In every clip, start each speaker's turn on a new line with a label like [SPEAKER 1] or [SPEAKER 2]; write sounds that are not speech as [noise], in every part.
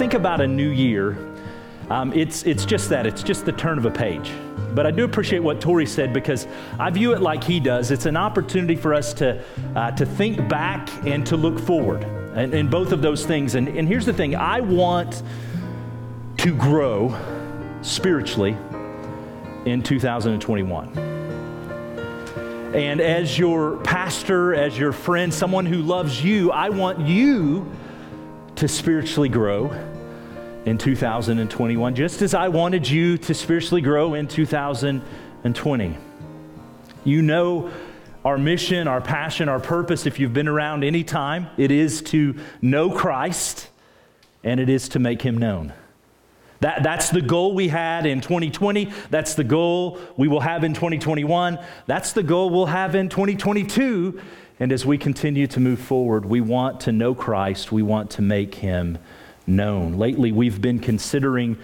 [SPEAKER 1] Think about a new year, um, it's, it's just that. It's just the turn of a page. But I do appreciate what Tori said because I view it like he does. It's an opportunity for us to, uh, to think back and to look forward and, and both of those things. And, and here's the thing I want to grow spiritually in 2021. And as your pastor, as your friend, someone who loves you, I want you to spiritually grow in 2021, just as I wanted you to spiritually grow in 2020. You know our mission, our passion, our purpose, if you've been around any time, it is to know Christ and it is to make him known. That, that's the goal we had in 2020. That's the goal we will have in 2021. That's the goal we'll have in 2022. And as we continue to move forward, we want to know Christ. We want to make him known. Lately, we've been considering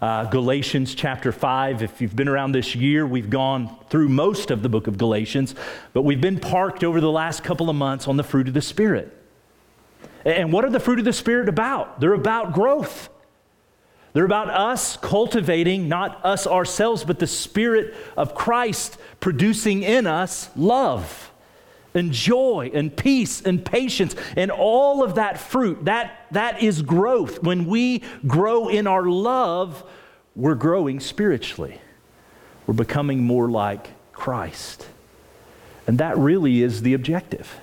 [SPEAKER 1] uh, Galatians chapter 5. If you've been around this year, we've gone through most of the book of Galatians, but we've been parked over the last couple of months on the fruit of the Spirit. And what are the fruit of the Spirit about? They're about growth. They're about us cultivating, not us ourselves, but the Spirit of Christ producing in us love and joy and peace and patience and all of that fruit. That, that is growth. When we grow in our love, we're growing spiritually. We're becoming more like Christ. And that really is the objective.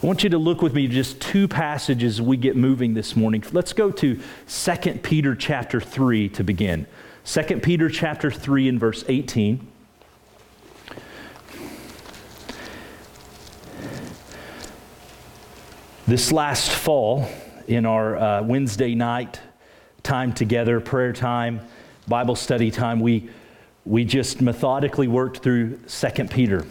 [SPEAKER 1] I want you to look with me just two passages we get moving this morning. Let's go to 2 Peter chapter 3 to begin. 2 Peter chapter 3 and verse 18. This last fall, in our uh, Wednesday night time together, prayer time, Bible study time, we, we just methodically worked through 2 Peter.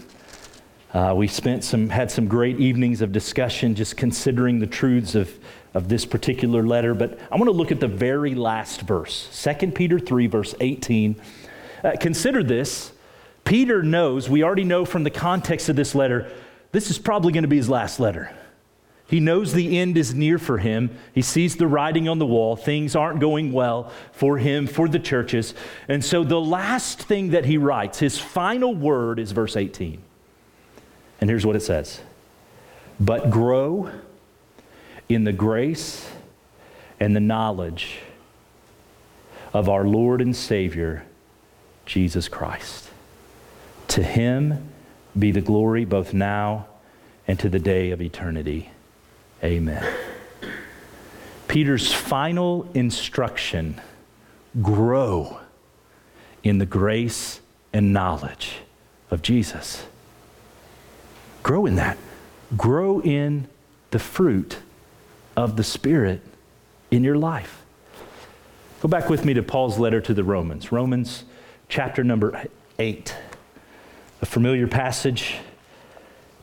[SPEAKER 1] Uh, we spent some, had some great evenings of discussion just considering the truths of, of this particular letter. But I want to look at the very last verse 2 Peter 3, verse 18. Uh, consider this. Peter knows, we already know from the context of this letter, this is probably going to be his last letter. He knows the end is near for him. He sees the writing on the wall. Things aren't going well for him, for the churches. And so the last thing that he writes, his final word, is verse 18. And here's what it says But grow in the grace and the knowledge of our Lord and Savior, Jesus Christ. To him be the glory both now and to the day of eternity. Amen. Peter's final instruction grow in the grace and knowledge of Jesus. Grow in that. Grow in the fruit of the Spirit in your life. Go back with me to Paul's letter to the Romans, Romans chapter number 8. A familiar passage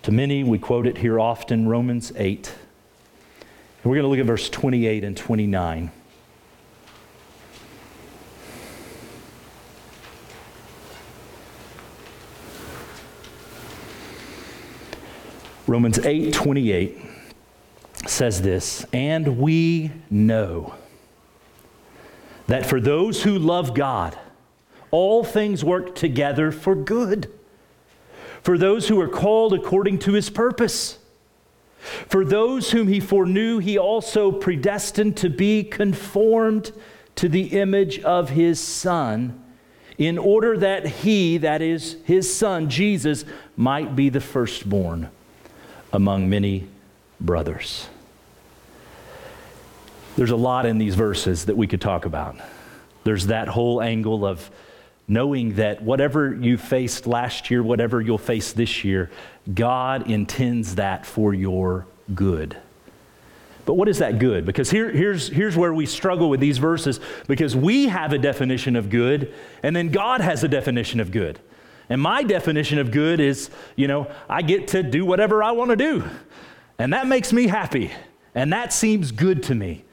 [SPEAKER 1] to many. We quote it here often, Romans 8. We're going to look at verse 28 and 29. Romans 8 28 says this, and we know that for those who love God, all things work together for good. For those who are called according to his purpose. For those whom he foreknew, he also predestined to be conformed to the image of his Son, in order that he, that is his Son, Jesus, might be the firstborn among many brothers. There's a lot in these verses that we could talk about. There's that whole angle of knowing that whatever you faced last year, whatever you'll face this year, God intends that for your good. But what is that good? Because here, here's, here's where we struggle with these verses because we have a definition of good, and then God has a definition of good. And my definition of good is, you know, I get to do whatever I want to do. And that makes me happy. And that seems good to me.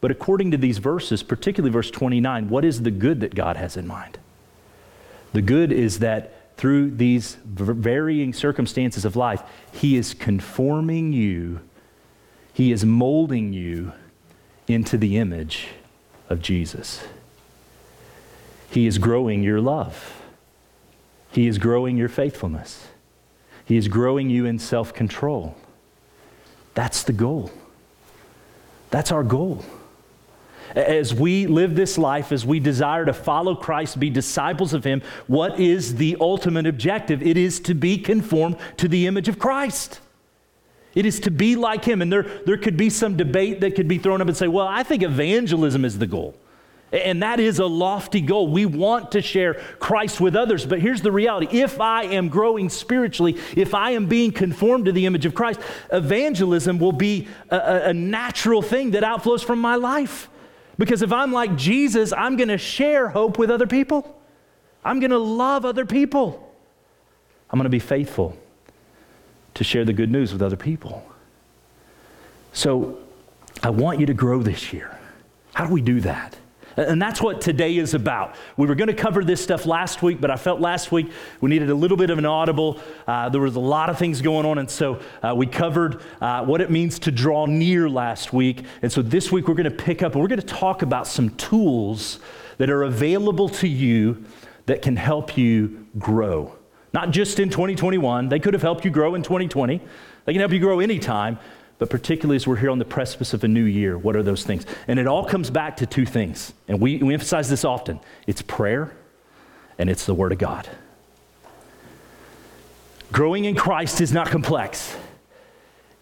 [SPEAKER 1] But according to these verses, particularly verse 29, what is the good that God has in mind? The good is that through these varying circumstances of life, He is conforming you, He is molding you into the image of Jesus. He is growing your love. He is growing your faithfulness. He is growing you in self control. That's the goal. That's our goal. As we live this life, as we desire to follow Christ, be disciples of Him, what is the ultimate objective? It is to be conformed to the image of Christ. It is to be like Him. And there, there could be some debate that could be thrown up and say, well, I think evangelism is the goal. And that is a lofty goal. We want to share Christ with others. But here's the reality if I am growing spiritually, if I am being conformed to the image of Christ, evangelism will be a, a natural thing that outflows from my life. Because if I'm like Jesus, I'm going to share hope with other people. I'm going to love other people. I'm going to be faithful to share the good news with other people. So I want you to grow this year. How do we do that? And that's what today is about. We were going to cover this stuff last week, but I felt last week we needed a little bit of an audible. Uh, there was a lot of things going on, and so uh, we covered uh, what it means to draw near last week. And so this week we're going to pick up and we're going to talk about some tools that are available to you that can help you grow. Not just in 2021, they could have helped you grow in 2020. They can help you grow anytime, but particularly as we're here on the precipice of a new year, what are those things? And it all comes back to two things. And we, we emphasize this often it's prayer and it's the Word of God. Growing in Christ is not complex,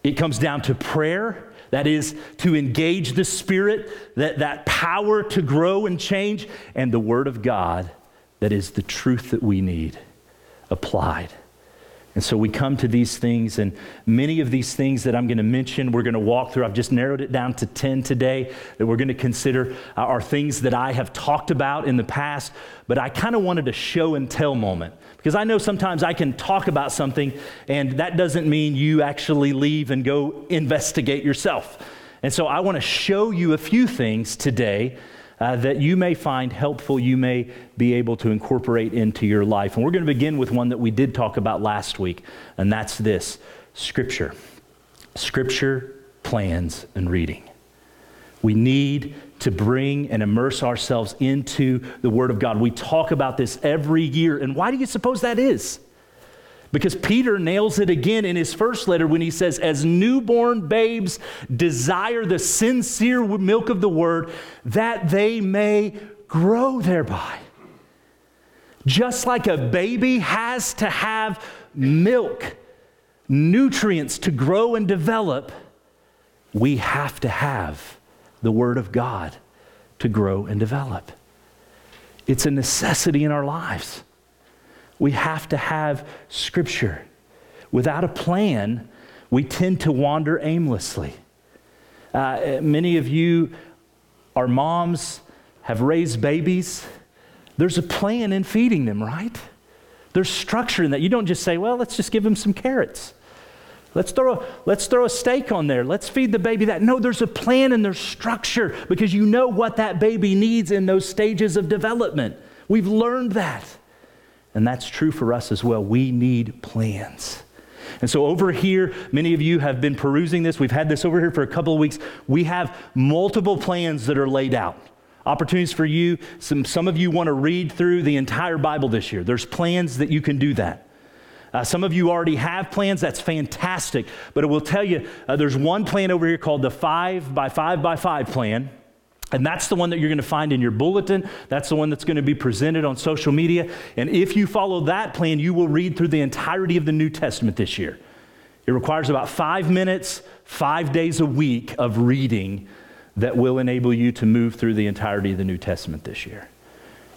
[SPEAKER 1] it comes down to prayer. That is to engage the Spirit, that, that power to grow and change, and the Word of God that is the truth that we need applied. And so we come to these things, and many of these things that I'm going to mention, we're going to walk through. I've just narrowed it down to 10 today that we're going to consider uh, are things that I have talked about in the past, but I kind of wanted a show and tell moment because I know sometimes I can talk about something, and that doesn't mean you actually leave and go investigate yourself. And so I want to show you a few things today uh, that you may find helpful, you may be able to incorporate into your life. And we're going to begin with one that we did talk about last week, and that's this Scripture. Scripture, plans, and reading. We need to bring and immerse ourselves into the Word of God. We talk about this every year. And why do you suppose that is? Because Peter nails it again in his first letter when he says, As newborn babes desire the sincere milk of the word, that they may grow thereby. Just like a baby has to have milk, nutrients to grow and develop, we have to have the Word of God to grow and develop. It's a necessity in our lives. We have to have Scripture. Without a plan, we tend to wander aimlessly. Uh, many of you are moms, have raised babies. There's a plan in feeding them, right? There's structure in that. You don't just say, well, let's just give them some carrots. Let's throw, a, let's throw a steak on there. Let's feed the baby that. No, there's a plan and there's structure because you know what that baby needs in those stages of development. We've learned that. And that's true for us as well. We need plans. And so, over here, many of you have been perusing this. We've had this over here for a couple of weeks. We have multiple plans that are laid out. Opportunities for you. Some, some of you want to read through the entire Bible this year. There's plans that you can do that. Uh, some of you already have plans. That's fantastic. But it will tell you uh, there's one plan over here called the five by five by five plan. And that's the one that you're going to find in your bulletin. That's the one that's going to be presented on social media. And if you follow that plan, you will read through the entirety of the New Testament this year. It requires about five minutes, five days a week of reading that will enable you to move through the entirety of the New Testament this year.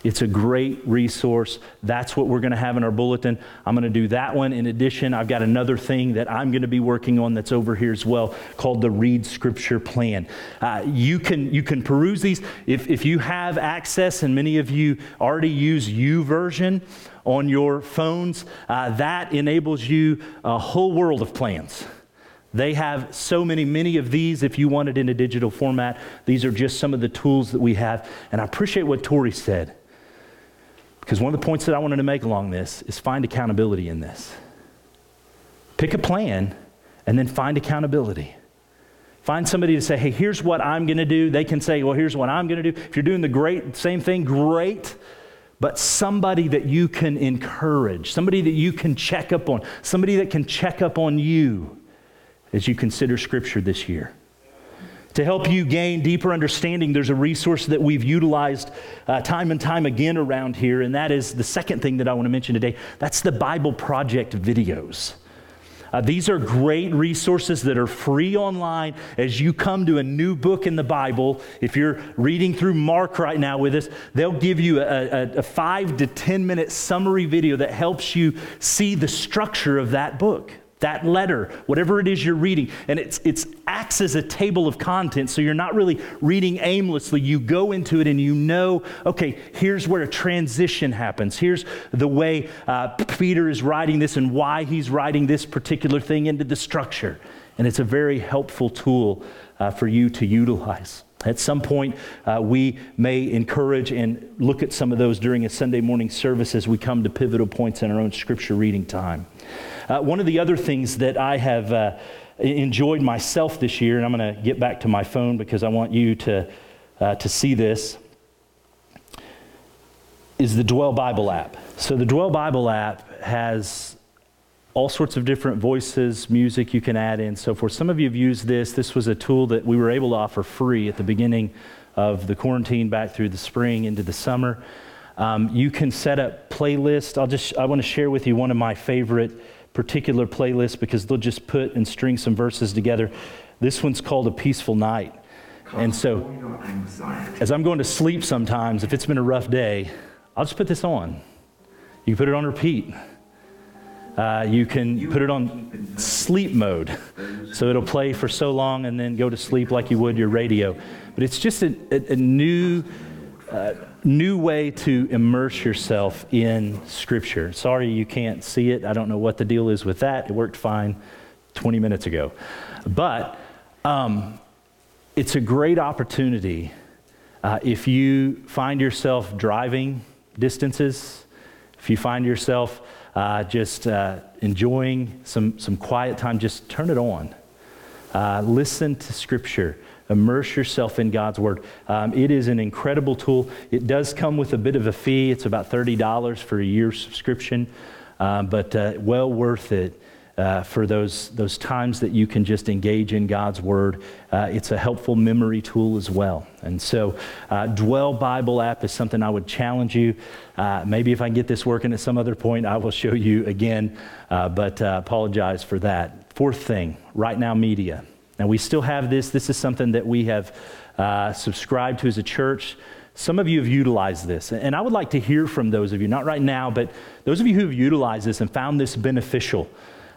[SPEAKER 1] It's a great resource. That's what we're going to have in our bulletin. I'm going to do that one. In addition, I've got another thing that I'm going to be working on that's over here as well called the Read Scripture Plan. Uh, you, can, you can peruse these. If, if you have access, and many of you already use YouVersion on your phones, uh, that enables you a whole world of plans. They have so many, many of these if you want it in a digital format. These are just some of the tools that we have. And I appreciate what Tori said. Because one of the points that I wanted to make along this is find accountability in this. Pick a plan and then find accountability. Find somebody to say, hey, here's what I'm going to do. They can say, well, here's what I'm going to do. If you're doing the great same thing, great. But somebody that you can encourage, somebody that you can check up on, somebody that can check up on you as you consider Scripture this year. To help you gain deeper understanding, there's a resource that we've utilized uh, time and time again around here, and that is the second thing that I want to mention today. That's the Bible Project videos. Uh, these are great resources that are free online as you come to a new book in the Bible. If you're reading through Mark right now with us, they'll give you a, a, a five to 10 minute summary video that helps you see the structure of that book that letter, whatever it is you're reading. And it's, it's acts as a table of contents, so you're not really reading aimlessly. You go into it and you know, okay, here's where a transition happens. Here's the way uh, Peter is writing this and why he's writing this particular thing into the structure. And it's a very helpful tool uh, for you to utilize. At some point, uh, we may encourage and look at some of those during a Sunday morning service as we come to pivotal points in our own scripture reading time. Uh, one of the other things that I have uh, enjoyed myself this year, and I'm going to get back to my phone because I want you to, uh, to see this, is the Dwell Bible app. So, the Dwell Bible app has all sorts of different voices, music you can add in, so forth. Some of you have used this. This was a tool that we were able to offer free at the beginning of the quarantine back through the spring into the summer. Um, you can set up playlists. I'll just I want to share with you one of my favorite particular playlist because they'll just put and string some verses together. This one's called A Peaceful Night. And so, as I'm going to sleep sometimes, if it's been a rough day, I'll just put this on. You can put it on repeat. Uh, you can put it on sleep mode. So it'll play for so long and then go to sleep like you would your radio. But it's just a, a, a new. Uh, new way to immerse yourself in Scripture. Sorry you can't see it. I don't know what the deal is with that. It worked fine 20 minutes ago. But um, it's a great opportunity uh, if you find yourself driving distances, if you find yourself uh, just uh, enjoying some, some quiet time, just turn it on. Uh, listen to Scripture. Immerse yourself in God's Word. Um, it is an incredible tool. It does come with a bit of a fee. It's about $30 for a year subscription, um, but uh, well worth it. Uh, for those, those times that you can just engage in God's Word. Uh, it's a helpful memory tool as well. And so, uh, Dwell Bible app is something I would challenge you. Uh, maybe if I can get this working at some other point, I will show you again, uh, but uh, apologize for that. Fourth thing, Right Now Media. Now, we still have this. This is something that we have uh, subscribed to as a church. Some of you have utilized this, and I would like to hear from those of you, not right now, but those of you who have utilized this and found this beneficial.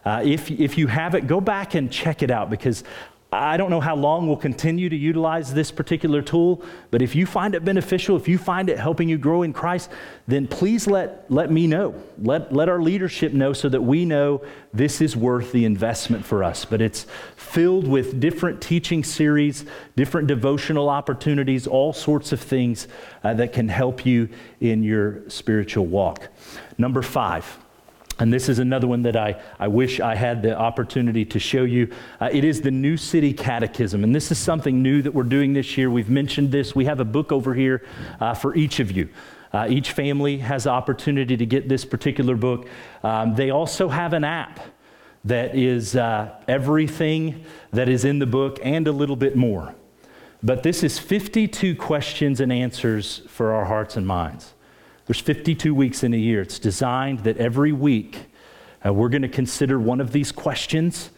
[SPEAKER 1] Uh, if, if you have it, go back and check it out because I don't know how long we'll continue to utilize this particular tool, but if you find it beneficial, if you find it helping you grow in Christ, then please let, let me know. Let, let our leadership know so that we know this is worth the investment for us. But it's filled with different teaching series, different devotional opportunities, all sorts of things uh, that can help you in your spiritual walk. Number five and this is another one that I, I wish I had the opportunity to show you. Uh, it is the New City Catechism. And this is something new that we're doing this year. We've mentioned this. We have a book over here uh, for each of you. Uh, each family has the opportunity to get this particular book. Um, they also have an app that is uh, everything that is in the book and a little bit more. But this is 52 questions and answers for our hearts and minds. There's 52 weeks in a year. It's designed that every week uh, we're going to consider one of these questions.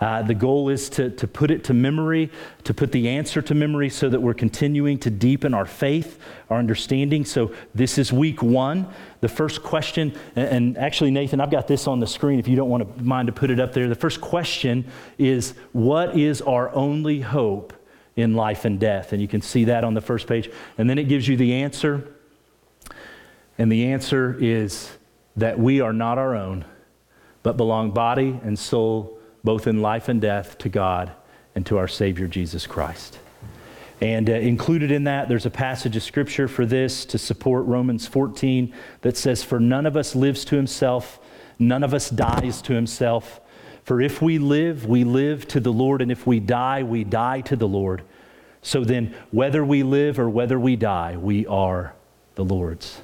[SPEAKER 1] Uh, the goal is to, to put it to memory, to put the answer to memory so that we're continuing to deepen our faith, our understanding. So, this is week one. The first question, and actually, Nathan, I've got this on the screen if you don't want to mind to put it up there. The first question is What is our only hope in life and death? And you can see that on the first page. And then it gives you the answer. And the answer is that we are not our own, but belong body and soul, both in life and death, to God and to our Savior Jesus Christ. And uh, included in that, there's a passage of scripture for this to support Romans 14 that says, For none of us lives to himself, none of us dies to himself. For if we live, we live to the Lord, and if we die, we die to the Lord. So then, whether we live or whether we die, we are the Lord's.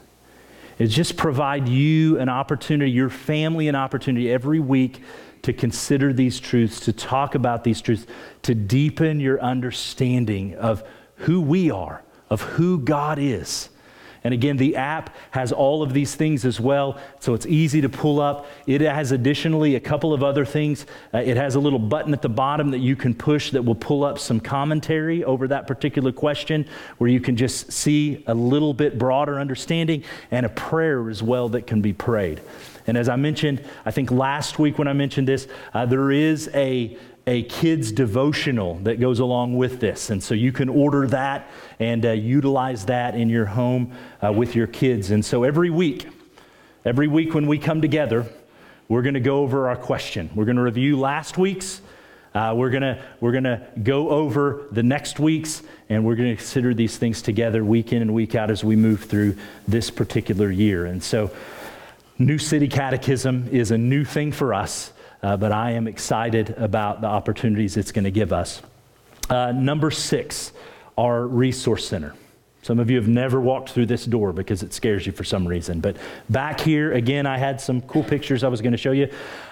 [SPEAKER 1] It's just provide you an opportunity, your family an opportunity every week to consider these truths, to talk about these truths, to deepen your understanding of who we are, of who God is. And again, the app has all of these things as well, so it's easy to pull up. It has additionally a couple of other things. Uh, it has a little button at the bottom that you can push that will pull up some commentary over that particular question, where you can just see a little bit broader understanding and a prayer as well that can be prayed. And as I mentioned, I think last week when I mentioned this, uh, there is a a kids devotional that goes along with this. And so you can order that and uh, utilize that in your home uh, with your kids. And so every week, every week when we come together, we're going to go over our question. We're going to review last week's. Uh, we're going to we're gonna go over the next week's, and we're going to consider these things together week in and week out as we move through this particular year. And so New City Catechism is a new thing for us, uh, but I am excited about the opportunities it's going to give us. Uh, number six, our resource center. Some of you have never walked through this door because it scares you for some reason. But back here, again, I had some cool pictures I was going to show you.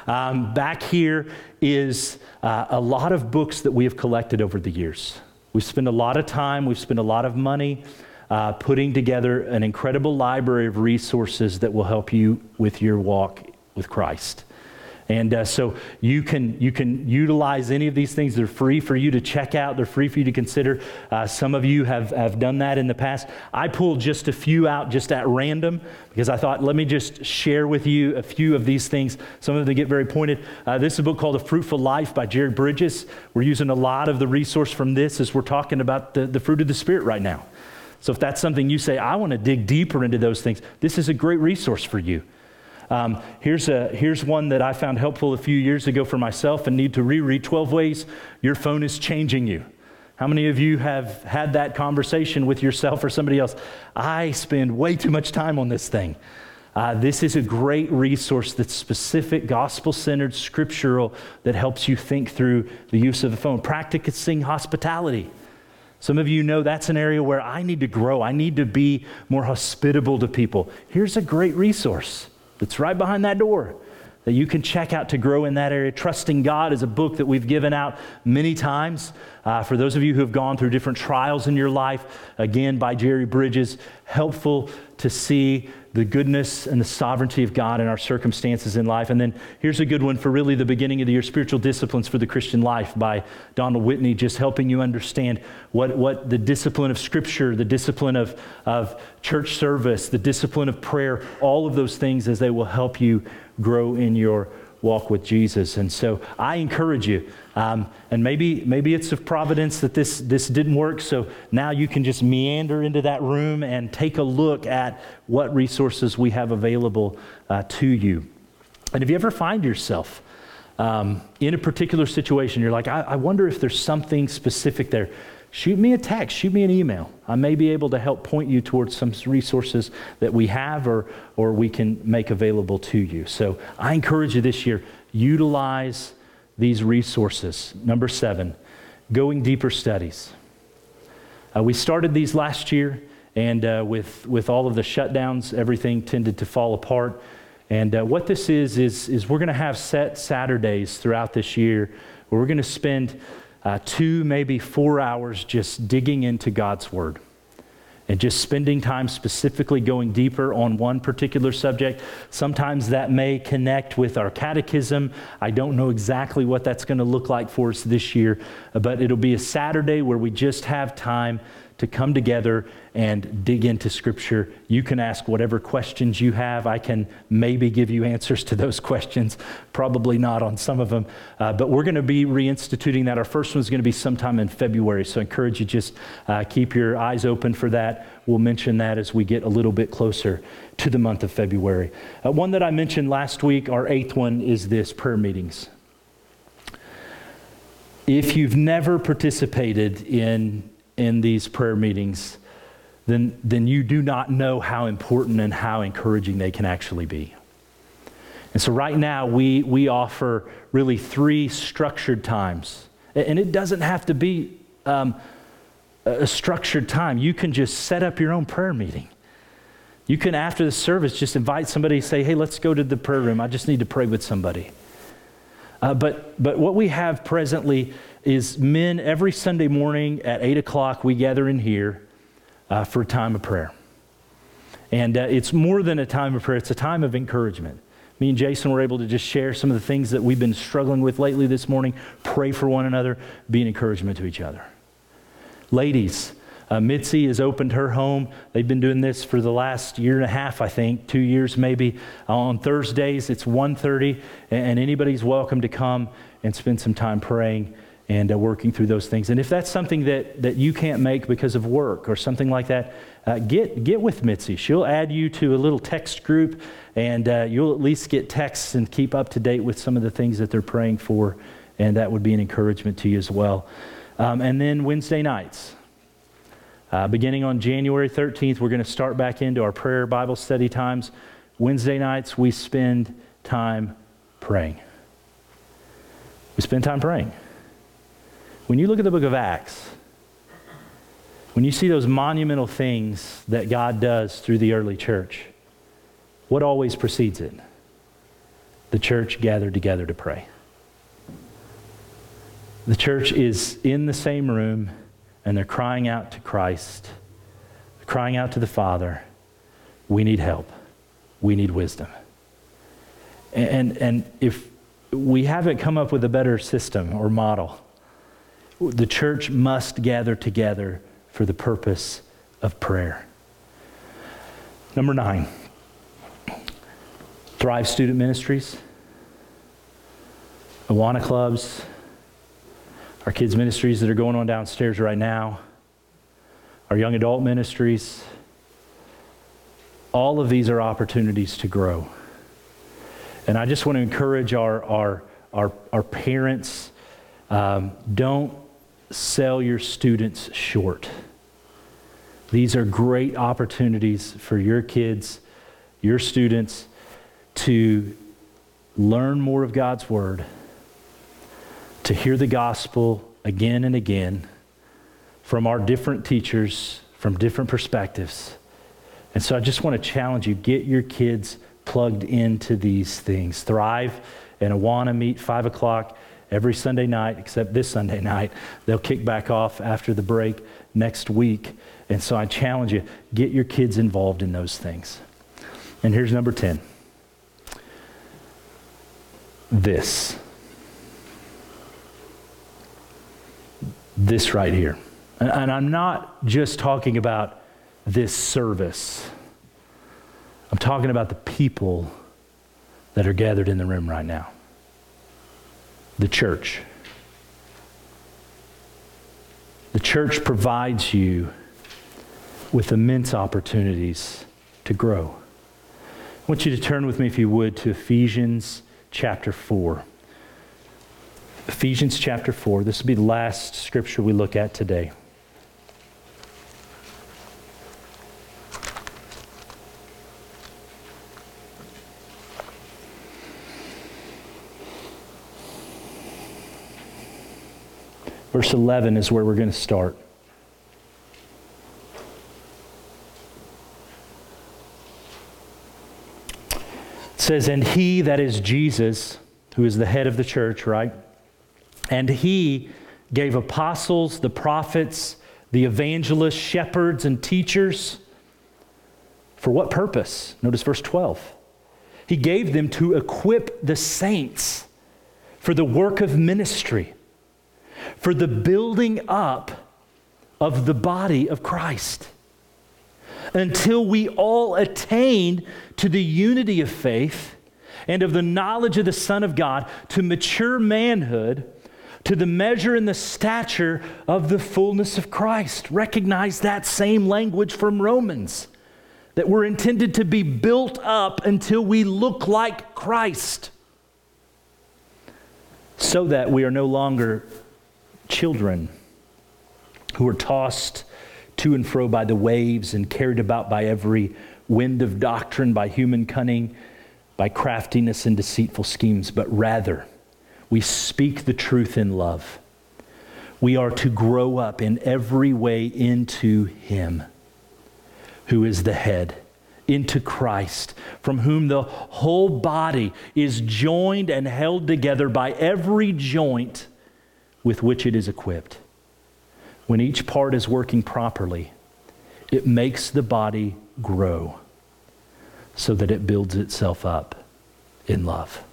[SPEAKER 1] Um, back here is uh, a lot of books that we have collected over the years. We've spent a lot of time, we've spent a lot of money uh, putting together an incredible library of resources that will help you with your walk with Christ. And uh, so you can, you can utilize any of these things. They're free for you to check out, they're free for you to consider. Uh, some of you have, have done that in the past. I pulled just a few out just at random because I thought, let me just share with you a few of these things. Some of them get very pointed. Uh, this is a book called A Fruitful Life by Jerry Bridges. We're using a lot of the resource from this as we're talking about the, the fruit of the Spirit right now. So if that's something you say, I want to dig deeper into those things, this is a great resource for you. Um, here's, a, here's one that I found helpful a few years ago for myself and need to reread 12 Ways Your Phone is Changing You. How many of you have had that conversation with yourself or somebody else? I spend way too much time on this thing. Uh, this is a great resource that's specific, gospel centered, scriptural, that helps you think through the use of the phone. Practicing hospitality. Some of you know that's an area where I need to grow. I need to be more hospitable to people. Here's a great resource that's right behind that door that you can check out to grow in that area. Trusting God is a book that we've given out many times. Uh, for those of you who have gone through different trials in your life, again, by Jerry Bridges, helpful to see the goodness and the sovereignty of God in our circumstances in life. And then here's a good one for really the beginning of the year Spiritual Disciplines for the Christian Life by Donald Whitney, just helping you understand what, what the discipline of Scripture, the discipline of, of church service, the discipline of prayer, all of those things as they will help you grow in your walk with Jesus. And so I encourage you, um, and maybe, maybe it's of providence that this, this didn't work, so now you can just meander into that room and take a look at what resources we have available uh, to you. And if you ever find yourself um, in a particular situation, you're like, I, I wonder if there's something specific there shoot me a text, shoot me an email. I may be able to help point you towards some resources that we have or, or we can make available to you. So I encourage you this year, utilize these resources. Number seven, going deeper studies. Uh, we started these last year, and uh, with, with all of the shutdowns, everything tended to fall apart. And uh, what this is, is, is we're going to have set Saturdays throughout this year where we're going to spend uh, two, maybe four hours just digging into God's Word and just spending time specifically going deeper on one particular subject. Sometimes that may connect with our catechism. I don't know exactly what that's going to look like for us this year, but it'll be a Saturday where we just have time to come together and dig into Scripture. You can ask whatever questions you have. I can maybe give you answers to those [laughs] questions, probably not on some of them. Uh, but we're going to be reinstituting that. Our first one is going to be sometime in February. So I encourage you just uh, keep your eyes open for that. We'll mention that as we get a little bit closer to the month of February. Uh, one that I mentioned last week, our eighth one, is this prayer meetings. If you've never participated in in these prayer meetings, then, then you do not know how important and how encouraging they can actually be. And so right now, we, we offer really three structured times. And it doesn't have to be um, a structured time. You can just set up your own prayer meeting. You can, after the service, just invite somebody, say, hey, let's go to the prayer room. I just need to pray with somebody. Uh, but, but what we have presently is men every Sunday morning at 8 o'clock, we gather in here uh, for a time of prayer. And uh, it's more than a time of prayer, it's a time of encouragement. Me and Jason were able to just share some of the things that we've been struggling with lately this morning, pray for one another, be an encouragement to each other. Ladies, uh, Mitzi has opened her home. They've been doing this for the last year and a half, I think, two years maybe. Uh, on Thursdays, it's 1.30, and, and anybody's welcome to come and spend some time praying and uh, working through those things. And if that's something that, that you can't make because of work or something like that, uh, get, get with Mitzi. She'll add you to a little text group, and uh, you'll at least get texts and keep up to date with some of the things that they're praying for, and that would be an encouragement to you as well. Um, and then Wednesday nights. Uh, beginning on January 13th, we're going to start back into our prayer Bible study times. Wednesday nights, we spend time praying. We spend time praying. When you look at the book of Acts, when you see those monumental things that God does through the early church, what always precedes it? The church gathered together to pray. The church is in the same room and they're crying out to Christ, crying out to the Father, we need help. We need wisdom. And, and if we haven't come up with a better system or model, the church must gather together for the purpose of prayer. Number nine, Thrive Student Ministries, Awana Clubs, our kids' ministries that are going on downstairs right now, our young adult ministries. All of these are opportunities to grow. And I just want to encourage our, our, our, our parents um, don't sell your students short. These are great opportunities for your kids, your students, to learn more of God's Word, to hear the gospel again and again from our different teachers from different perspectives. And so I just want to challenge you get your kids plugged into these things. Thrive and Awana meet 5 o'clock every Sunday night, except this Sunday [laughs] night. They'll kick back off after the break next week. And so I challenge you get your kids involved in those things. And here's number 10 this. This right here. And, and I'm not just talking about this service, I'm talking about the people that are gathered in the room right now the church. The church provides you with immense opportunities to grow. I want you to turn with me, if you would, to Ephesians chapter 4. Ephesians chapter 4. This will be the last scripture we look at today. Verse 11 is where we're going to start. It says, And he, that is Jesus, who is the head of the church, right? And he gave apostles, the prophets, the evangelists, shepherds, and teachers. For what purpose? Notice verse 12. He gave them to equip the saints for the work of ministry for the building up of the body of Christ until we all attain to the unity of faith and of the knowledge of the Son of God to mature manhood to the measure and the stature of the fullness of Christ. Recognize that same language from Romans that we're intended to be built up until we look like Christ so that we are no longer children who are tossed to and fro by the waves and carried about by every wind of doctrine, by human cunning, by craftiness and deceitful schemes, but rather we speak the truth in love. We are to grow up in every way into Him who is the head, into Christ, from whom the whole body is joined and held together by every joint with which it is equipped. When each part is working properly, it makes the body grow so that it builds itself up in love.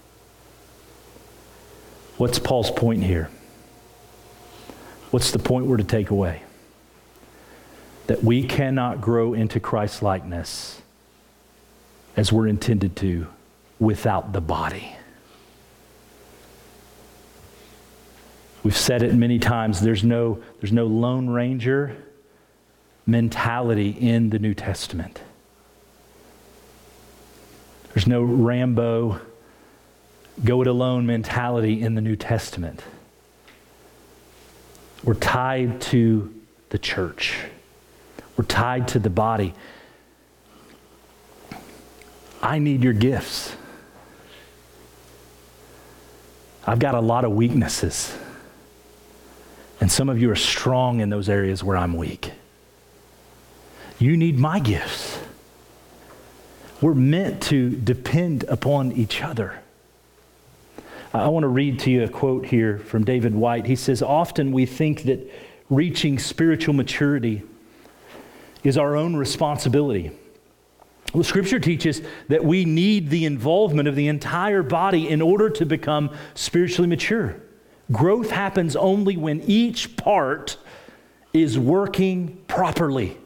[SPEAKER 1] What's Paul's point here? What's the point we're to take away? That we cannot grow into Christ likeness as we're intended to without the body. We've said it many times there's no, there's no Lone Ranger mentality in the New Testament. There's no Rambo, go it alone mentality in the New Testament. We're tied to the church, we're tied to the body. I need your gifts. I've got a lot of weaknesses. And some of you are strong in those areas where I'm weak. You need my gifts. We're meant to depend upon each other. I want to read to you a quote here from David White. He says, Often we think that reaching spiritual maturity is our own responsibility. Well, Scripture teaches that we need the involvement of the entire body in order to become spiritually mature. Growth happens only when each part is working properly.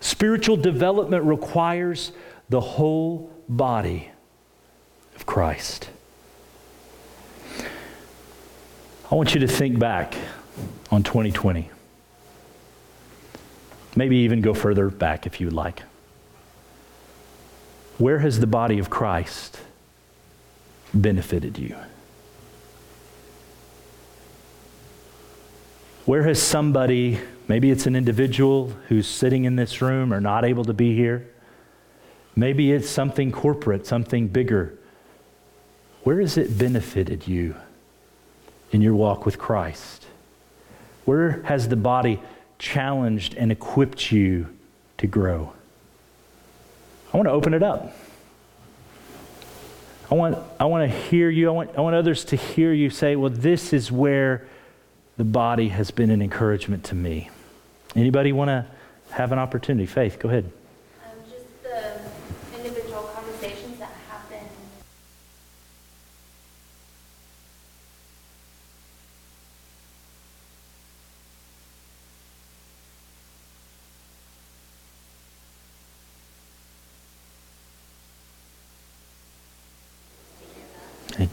[SPEAKER 1] Spiritual development requires the whole body of Christ. I want you to think back on 2020. Maybe even go further back if you would like. Where has the body of Christ benefited you? Where has somebody, maybe it's an individual who's sitting in this room or not able to be here, Maybe it's something corporate, something bigger. Where has it benefited you in your walk with Christ? Where has the body challenged and equipped you to grow? I want to open it up. I want, I want to hear you. I want, I want others to hear you say, well, this is where the body has been an encouragement to me. Anybody want to have an opportunity? Faith, go ahead.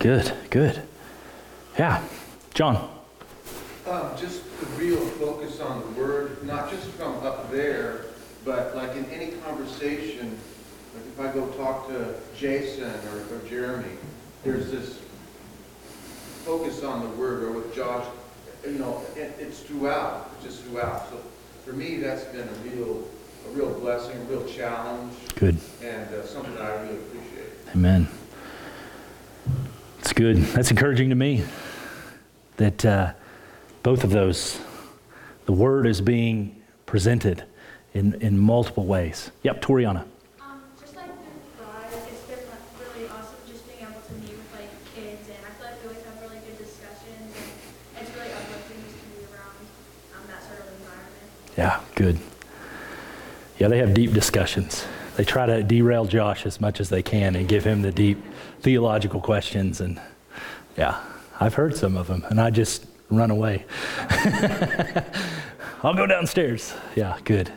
[SPEAKER 1] Good, good. Yeah. John.
[SPEAKER 2] Um, just the real focus on the word, not just from up there, but like in any conversation, like if I go talk to Jason or, or Jeremy, there's this focus on the word, or with Josh, you know, it, it's throughout, it's just throughout. So for me, that's been a real, a real blessing, a real challenge.
[SPEAKER 1] Good.
[SPEAKER 2] And uh, something that I really appreciate.
[SPEAKER 1] Amen. Good. That's encouraging to me that uh, both of those, the word is being presented in, in multiple ways. Yep, Toriana.
[SPEAKER 3] Um, just like it's been really awesome just being able to meet with like kids, and I feel like we always have really good discussions, and it's really uplifting to be around um, that sort of environment.
[SPEAKER 1] Yeah, good. Yeah, they have deep discussions. They try to derail Josh as much as they can and give him the deep theological questions. And yeah, I've heard some of them, and I just run away. [laughs] I'll go downstairs. Yeah, good.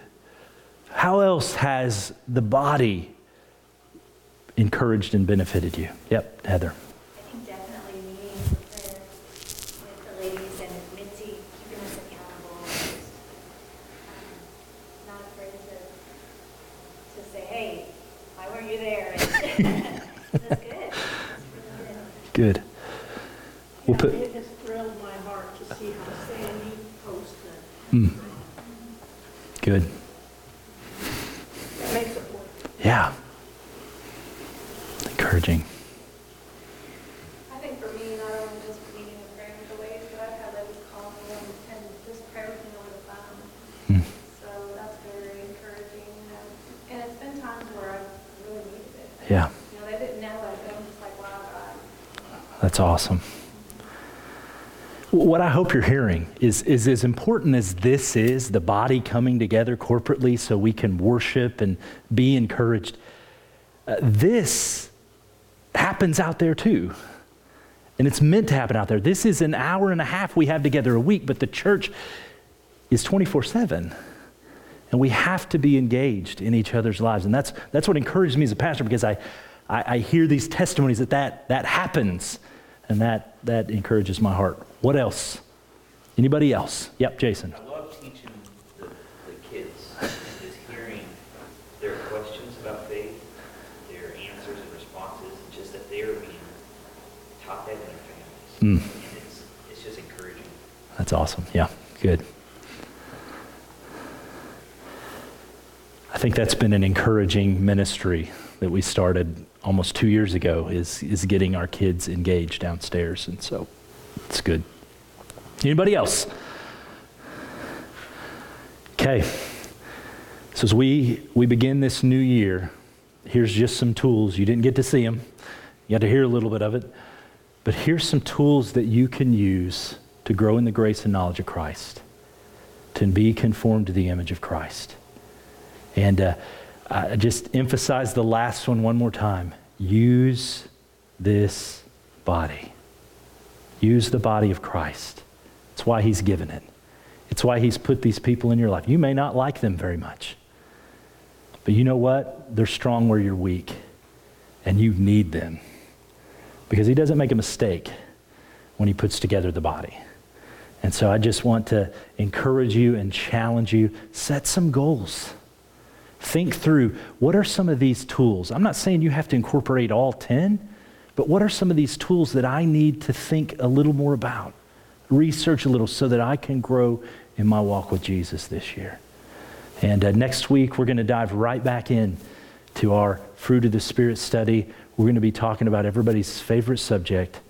[SPEAKER 1] How else has the body encouraged and benefited you? Yep, Heather. Good.
[SPEAKER 4] We'll put. It has thrilled my heart to see how Sandy posted. Mm.
[SPEAKER 1] Good.
[SPEAKER 4] That makes it work.
[SPEAKER 1] Yeah. Encouraging. Yeah,
[SPEAKER 3] You know, they didn't know that, but I'm just like, wow, God.
[SPEAKER 1] that's awesome. What I hope you're hearing is, is as important as this is, the body coming together corporately so we can worship and be encouraged, uh, this happens out there too. And it's meant to happen out there. This is an hour and a half we have together a week, but the church is 24 7. And we have to be engaged in each other's lives. And that's, that's what encourages me as a pastor because I, I, I hear these testimonies that, that that happens. And that, that encourages my heart. What else? Anybody else? Yep, Jason.
[SPEAKER 5] I love teaching the, the kids and just hearing their questions about faith, their answers and responses, just that they are being taught that in their families.
[SPEAKER 1] Mm.
[SPEAKER 5] And it's, it's just encouraging.
[SPEAKER 1] That's awesome. Yeah, good. I think that's been an encouraging ministry that we started almost two years ago is, is getting our kids engaged downstairs. And so it's good. Anybody else? Okay. So as we, we begin this new year, here's just some tools. You didn't get to see them. You had to hear a little bit of it. But here's some tools that you can use to grow in the grace and knowledge of Christ, to be conformed to the image of Christ. And uh, I just emphasize the last one one more time. Use this body. Use the body of Christ. It's why he's given it. It's why he's put these people in your life. You may not like them very much. But you know what? They're strong where you're weak. And you need them. Because he doesn't make a mistake when he puts together the body. And so I just want to encourage you and challenge you set some goals. Think through what are some of these tools? I'm not saying you have to incorporate all 10, but what are some of these tools that I need to think a little more about? Research a little so that I can grow in my walk with Jesus this year. And uh, next week, we're going to dive right back in to our Fruit of the Spirit study. We're going to be talking about everybody's favorite subject,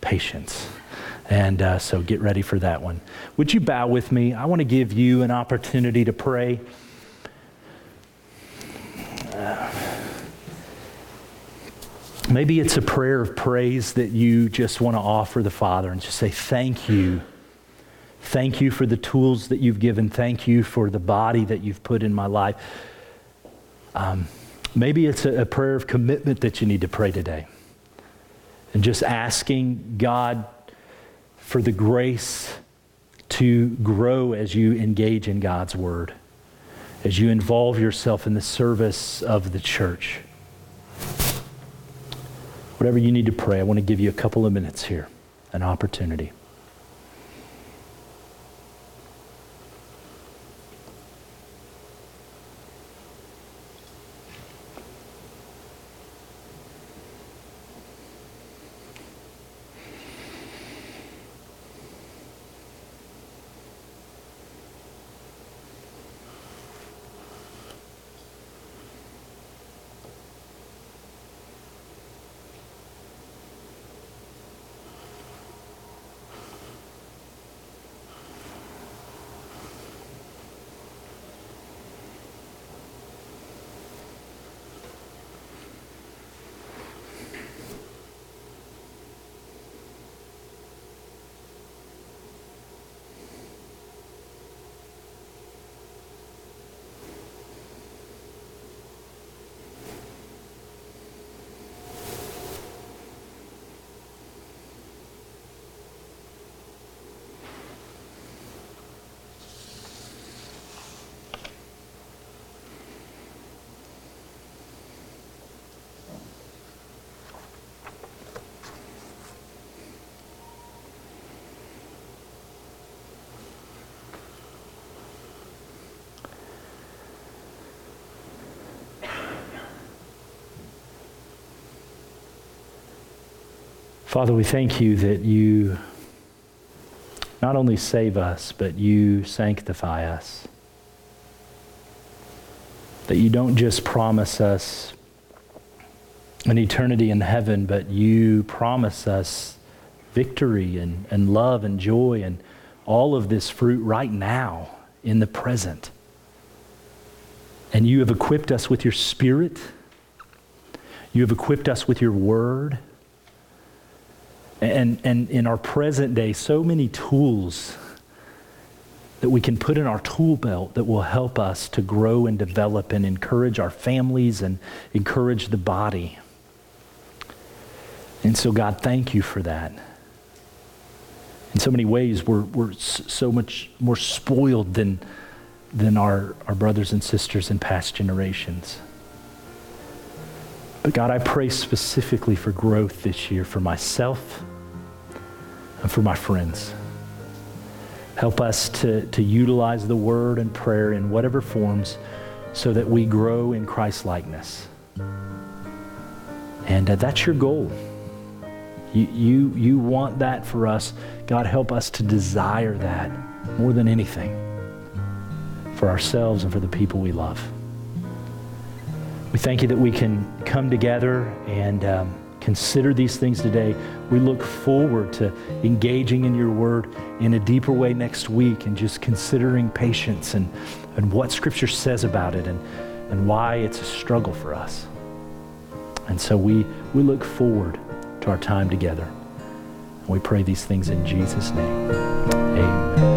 [SPEAKER 1] patience. And uh, so get ready for that one. Would you bow with me? I want to give you an opportunity to pray. Maybe it's a prayer of praise that you just want to offer the Father and just say, Thank you. Thank you for the tools that you've given. Thank you for the body that you've put in my life. Um, maybe it's a, a prayer of commitment that you need to pray today. And just asking God for the grace to grow as you engage in God's Word, as you involve yourself in the service of the church whatever you need to pray, I want to give you a couple of minutes here, an opportunity. Father, we thank you that you not only save us, but you sanctify us. That you don't just promise us an eternity in heaven, but you promise us victory and, and love and joy and all of this fruit right now in the present. And you have equipped us with your spirit. You have equipped us with your word. And, and in our present day, so many tools that we can put in our tool belt that will help us to grow and develop and encourage our families and encourage the body. And so, God, thank you for that. In so many ways, we're, we're so much more spoiled than, than our, our brothers and sisters in past generations. But God, I pray specifically for growth this year for myself and for my friends. Help us to, to utilize the word and prayer in whatever forms so that we grow in Christ likeness. And uh, that's your goal. You, you, you want that for us. God, help us to desire that more than anything for ourselves and for the people we love. We thank you that we can come together and um, consider these things today. We look forward to engaging in your word in a deeper way next week and just considering patience and, and what Scripture says about it and, and why it's a struggle for us. And so we, we look forward to our time together. We pray these things in Jesus' name. Amen.